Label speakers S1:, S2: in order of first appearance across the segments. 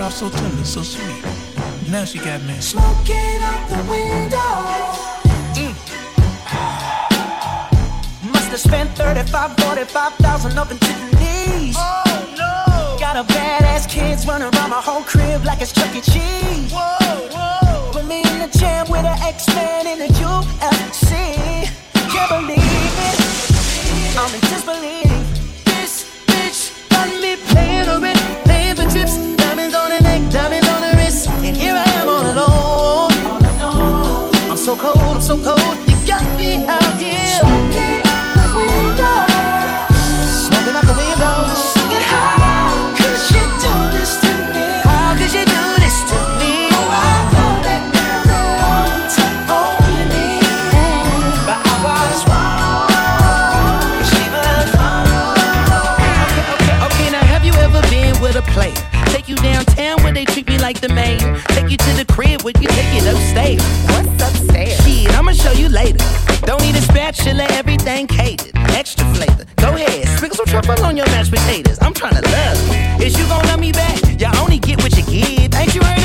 S1: started off so tender, so sweet. Now she got me
S2: smoking out the window. Mm. Must have spent 35, 45,000 up in Tiffany's.
S3: Oh no!
S2: Got a badass kids running around my whole crib like it's Chuck E. Cheese.
S3: Whoa.
S2: the
S3: main. Take you to the crib when you take it upstairs.
S4: What's upstairs?
S3: Shit, I'ma show you later. Don't need a spatula, everything catered. Extra flavor. Go ahead, sprinkle some truffle on your mashed potatoes. I'm trying to love you. Is you gon' love me back? y'all only get what you give. Ain't you heard?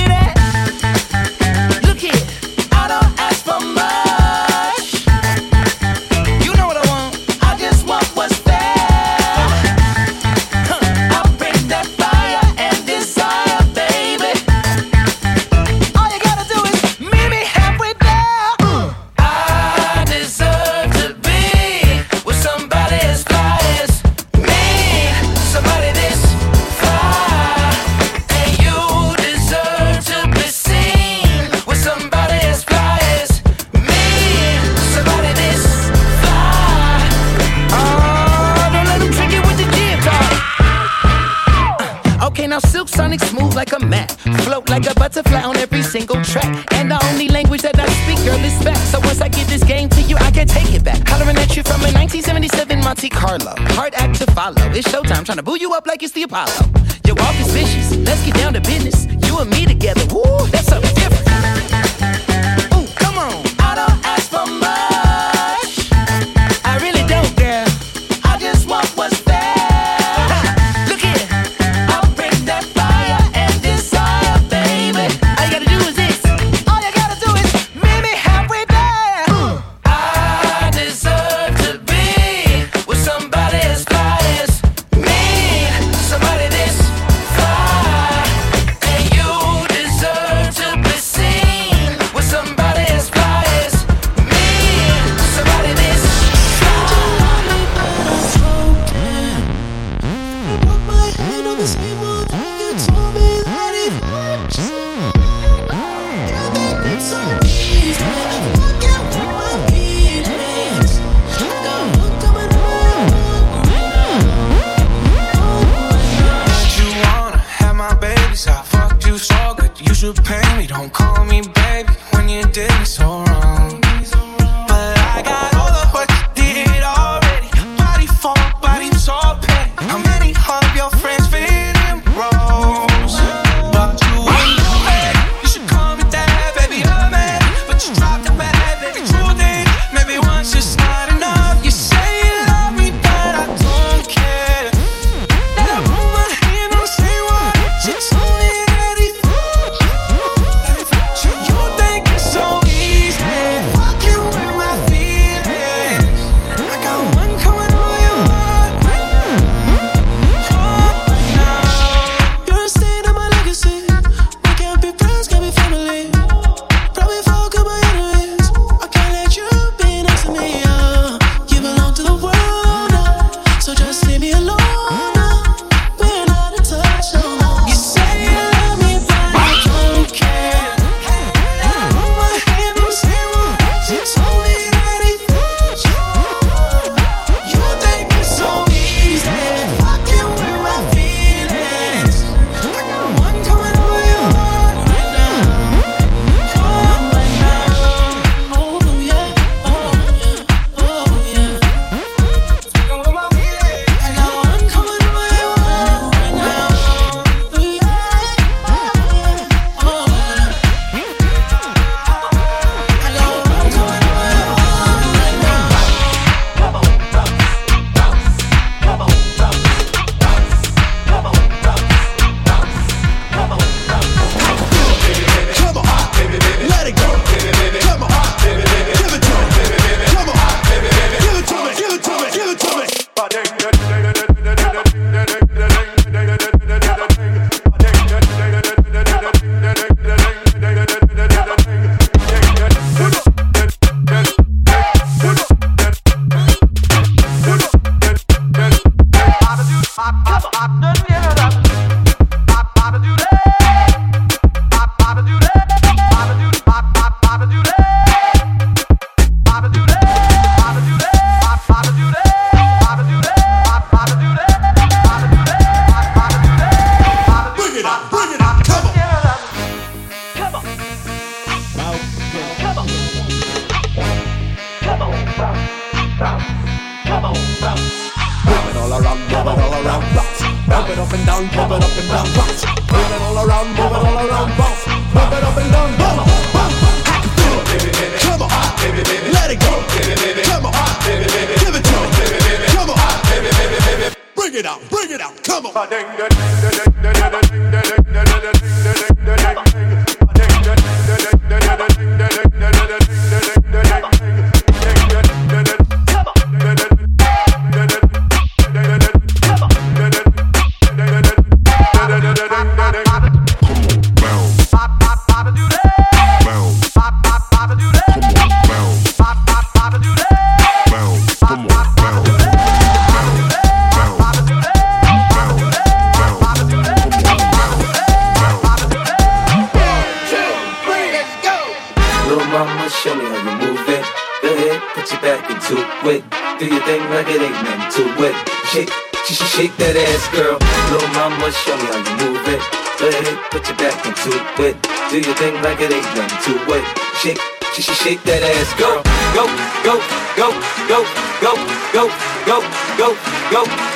S3: Apollo.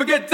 S3: up get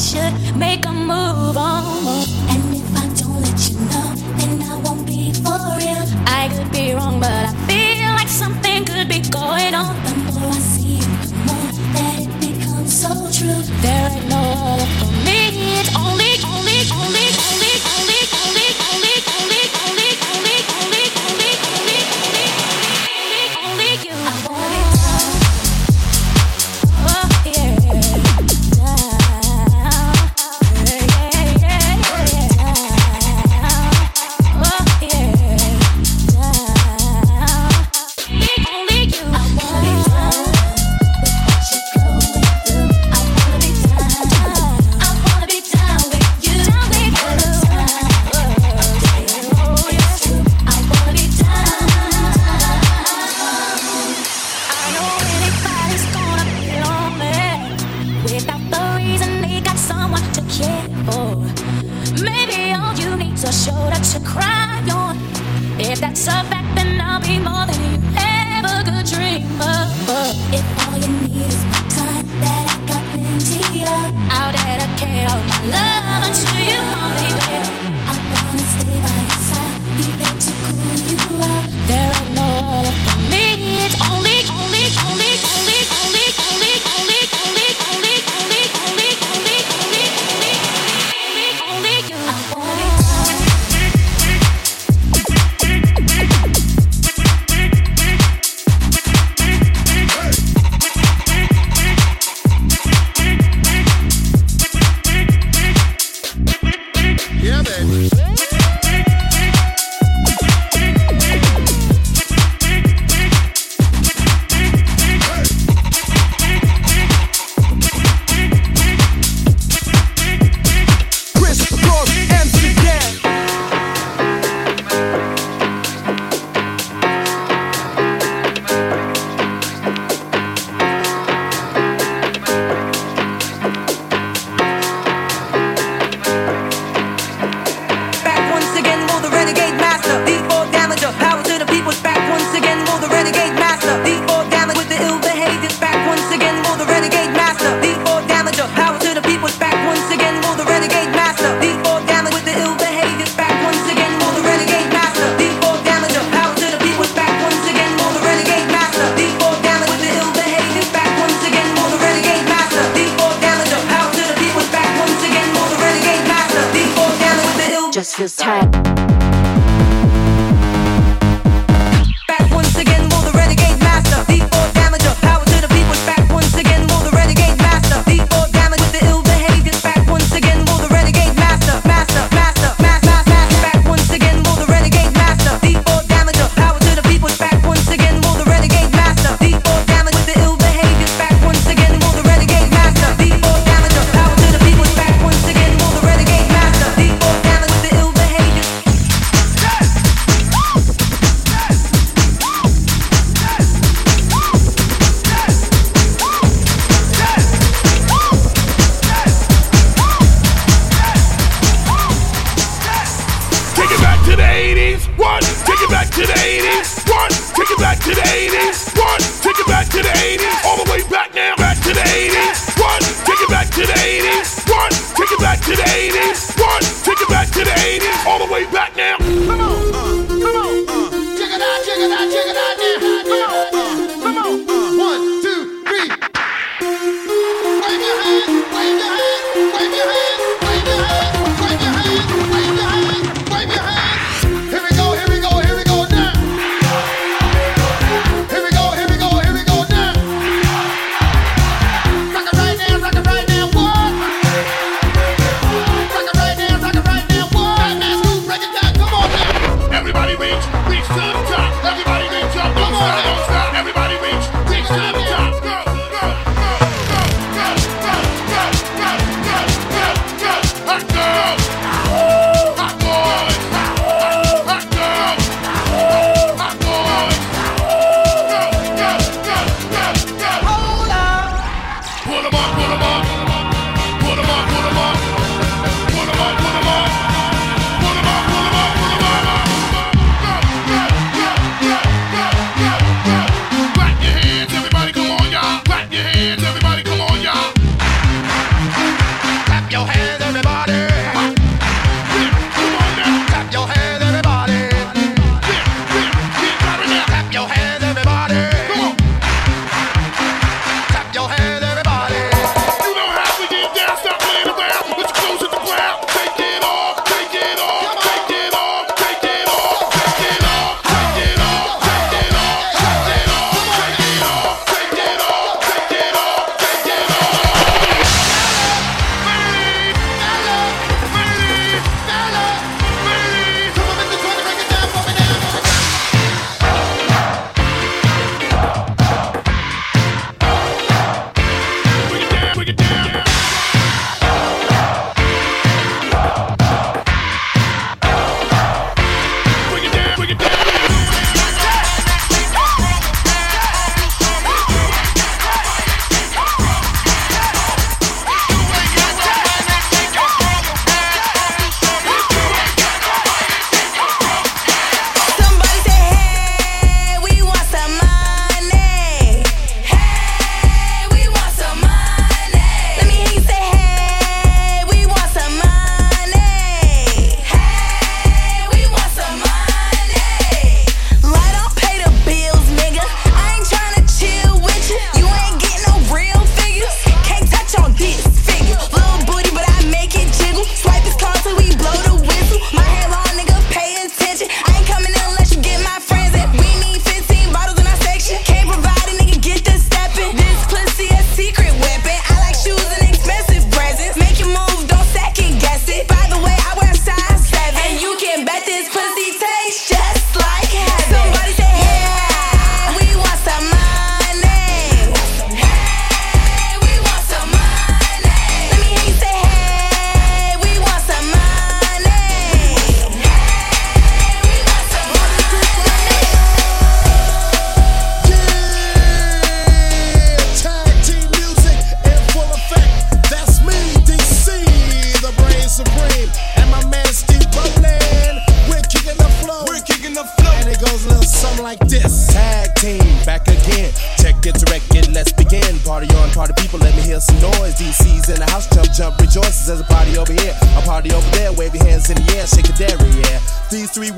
S5: should
S3: make
S6: a move
S7: on.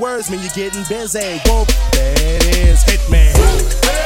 S7: Words mean you're getting busy. Whoop, that is, Hitman.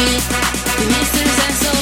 S8: Mrs. and so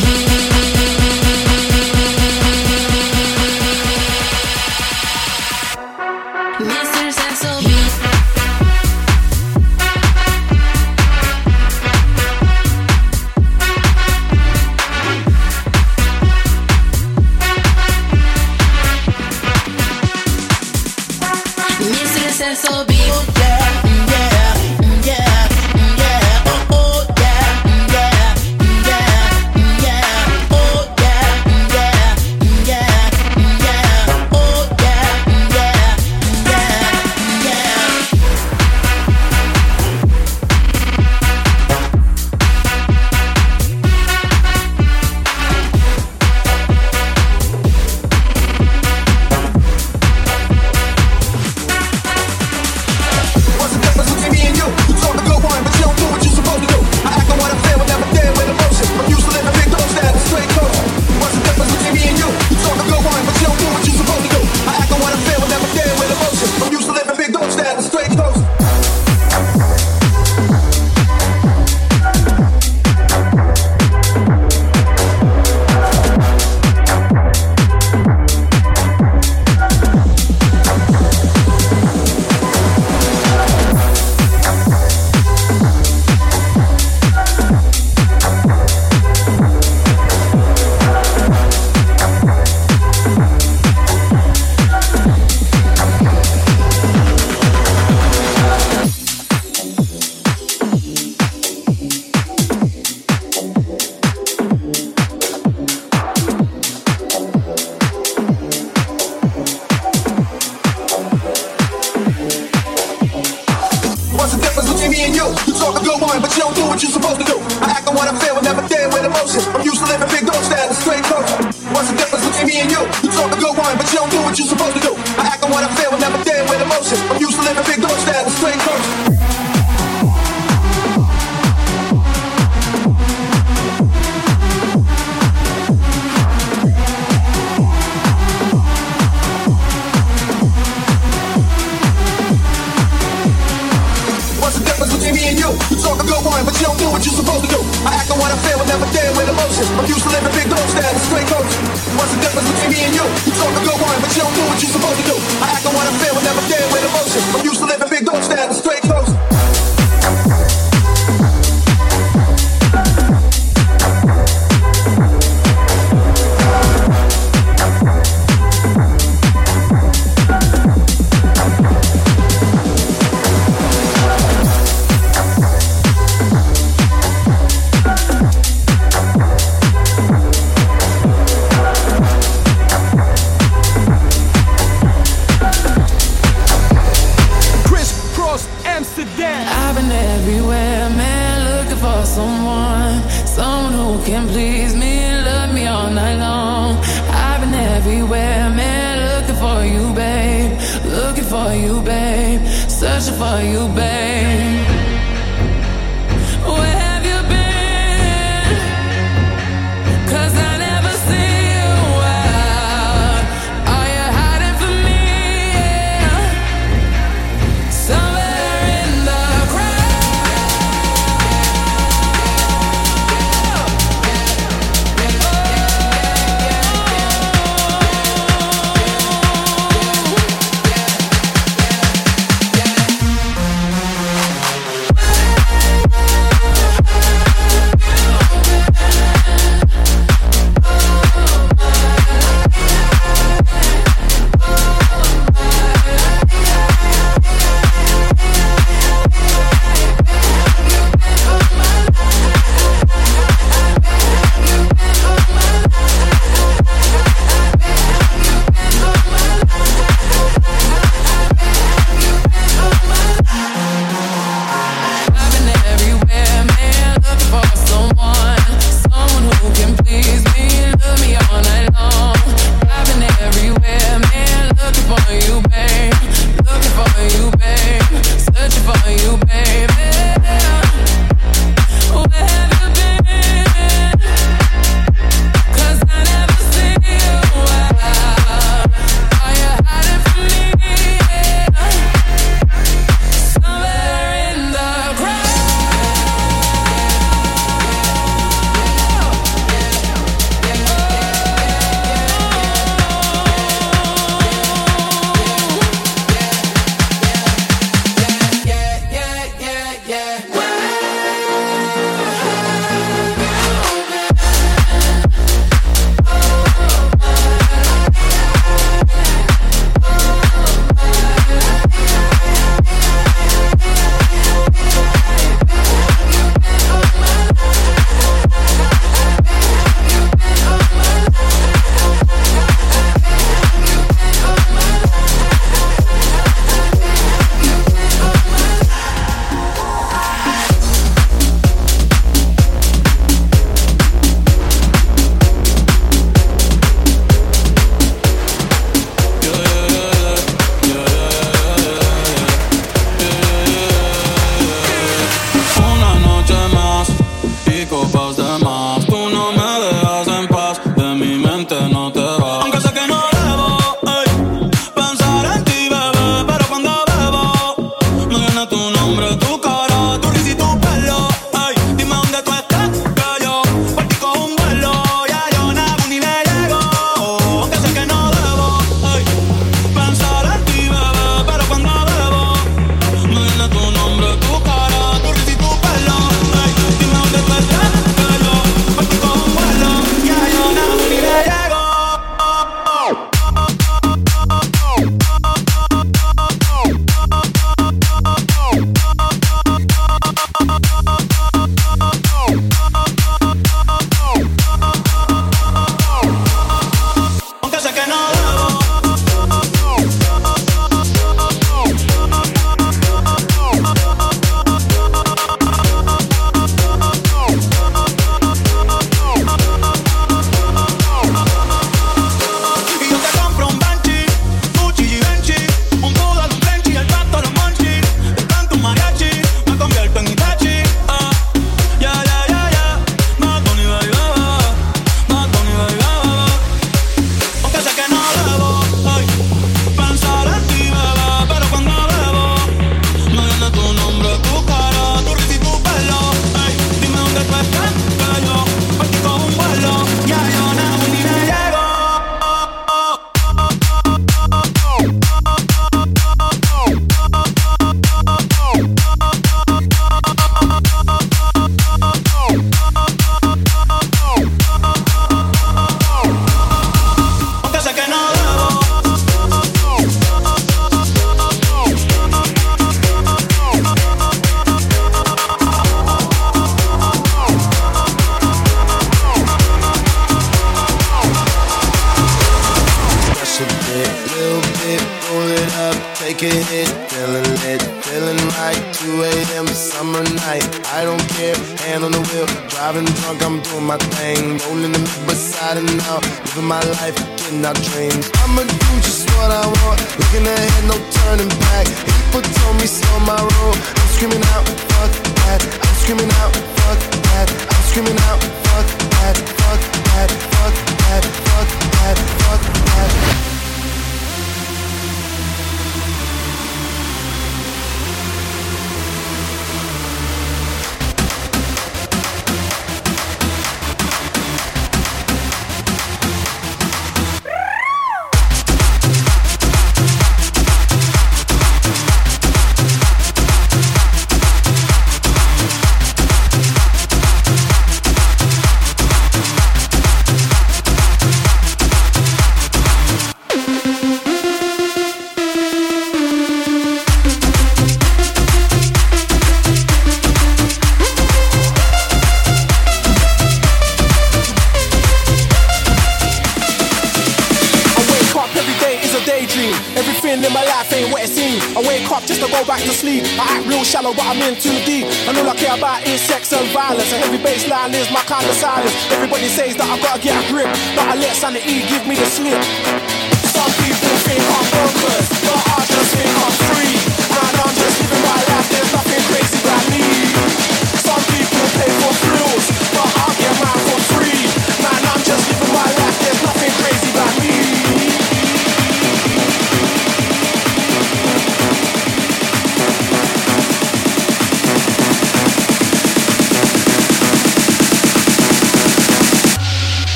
S8: what I feel, I never deal with emotions. I'm used to living big goals that's a straight coach. What's the difference between me and you? You talk a good one, but you don't do what you're supposed to do. I act on what I feel, I never deal with emotions. I'm used to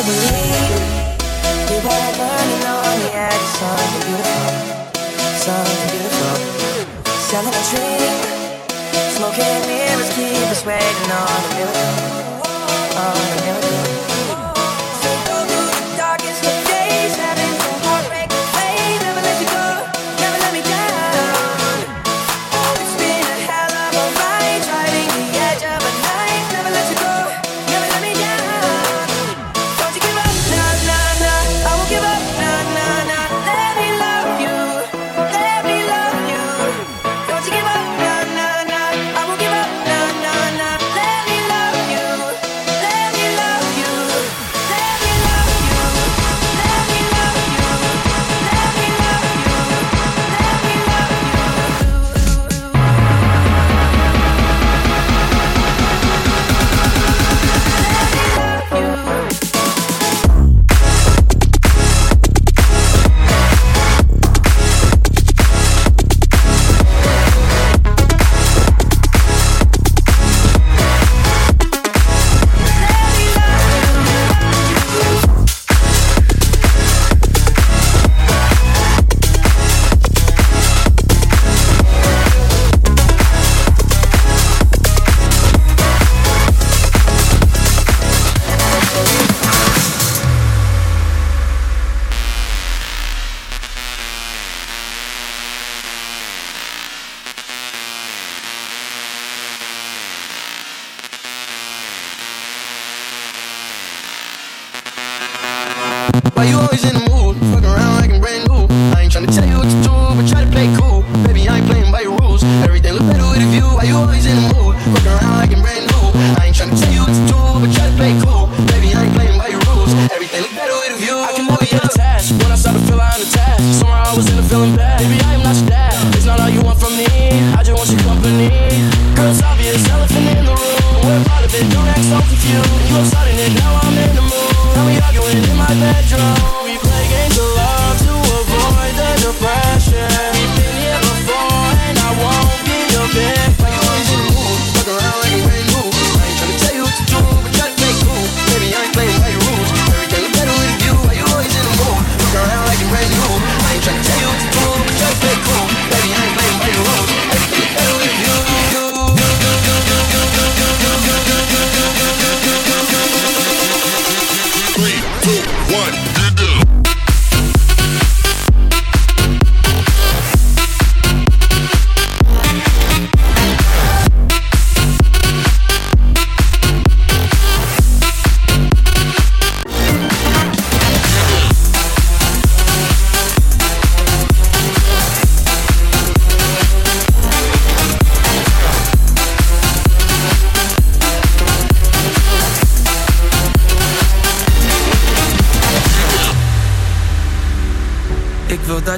S8: to
S9: believe you are
S10: burning on the
S11: edge. Something beautiful, something beautiful. Selling a
S6: dream, smoking mirrors keep us waiting on a miracle.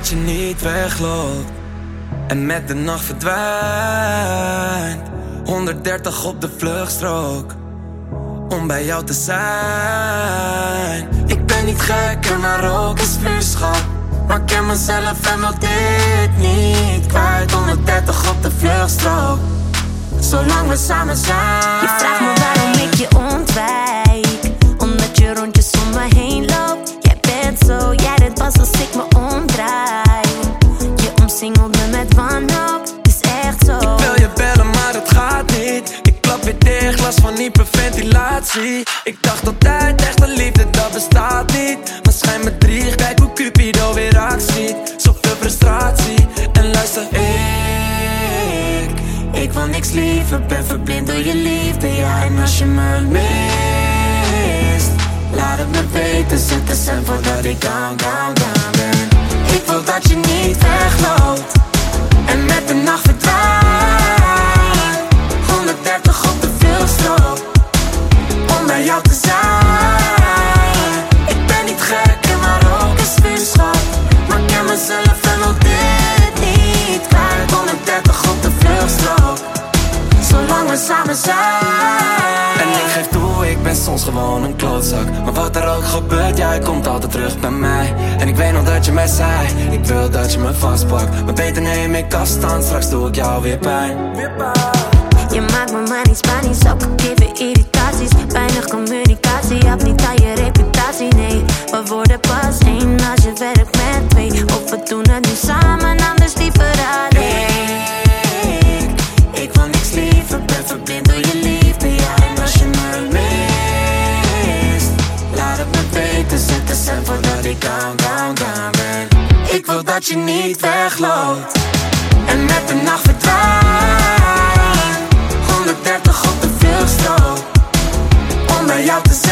S3: Dat je niet wegloopt en met de nacht verdwijnt. 130 op de vluchtstrook om bij jou te zijn. Ik ben niet gek en maar ook is vuurschap. Maar ik ken mezelf en wil dit niet kwijt. 130 op de vluchtstrook, zolang we samen zijn.
S6: Je vraagt me waarom ik je ontwijk Omdat je rondjes om me heen zo, jij bent pas als ik me omdraai Je omsingelt me met wanhoop, is echt zo
S3: Ik wil je bellen, maar het gaat niet. Ik klap weer dicht, last van hyperventilatie. Ik dacht altijd, echte liefde, dat bestaat niet. Maar schijn me drie, kijk hoe Cupido weer actie. Zoveel frustratie. En luister, ik, ik wil niks liever. Ben verblind door je liefde, ja. En als je me mist, laat het me weten. Zet de cent voordat ik down, down, down ben. Ik wil dat je niet wegloopt en met de nacht verdwijnt. Samen zijn. En ik geef toe, ik ben soms gewoon een klootzak. Maar wat er ook gebeurt, jij komt altijd terug bij mij. En ik weet nog dat je mij zei, ik wil dat je me vastpakt. Maar beter neem ik afstand, straks doe ik jou weer pijn.
S6: Je maakt me maar niet Spanisch, ook geven irritaties Weinig communicatie, had niet aan je reputatie, nee We worden pas één als je werkt met twee Of we doen het nu samen, anders liever ben
S3: verblind door je liefde, ja En als je me mist Laat het me weten, zet de cent ik down, down, down ben Ik wil dat je niet wegloopt En met de nacht verdwijnt 130 op de vluchtstrook Om bij jou te zijn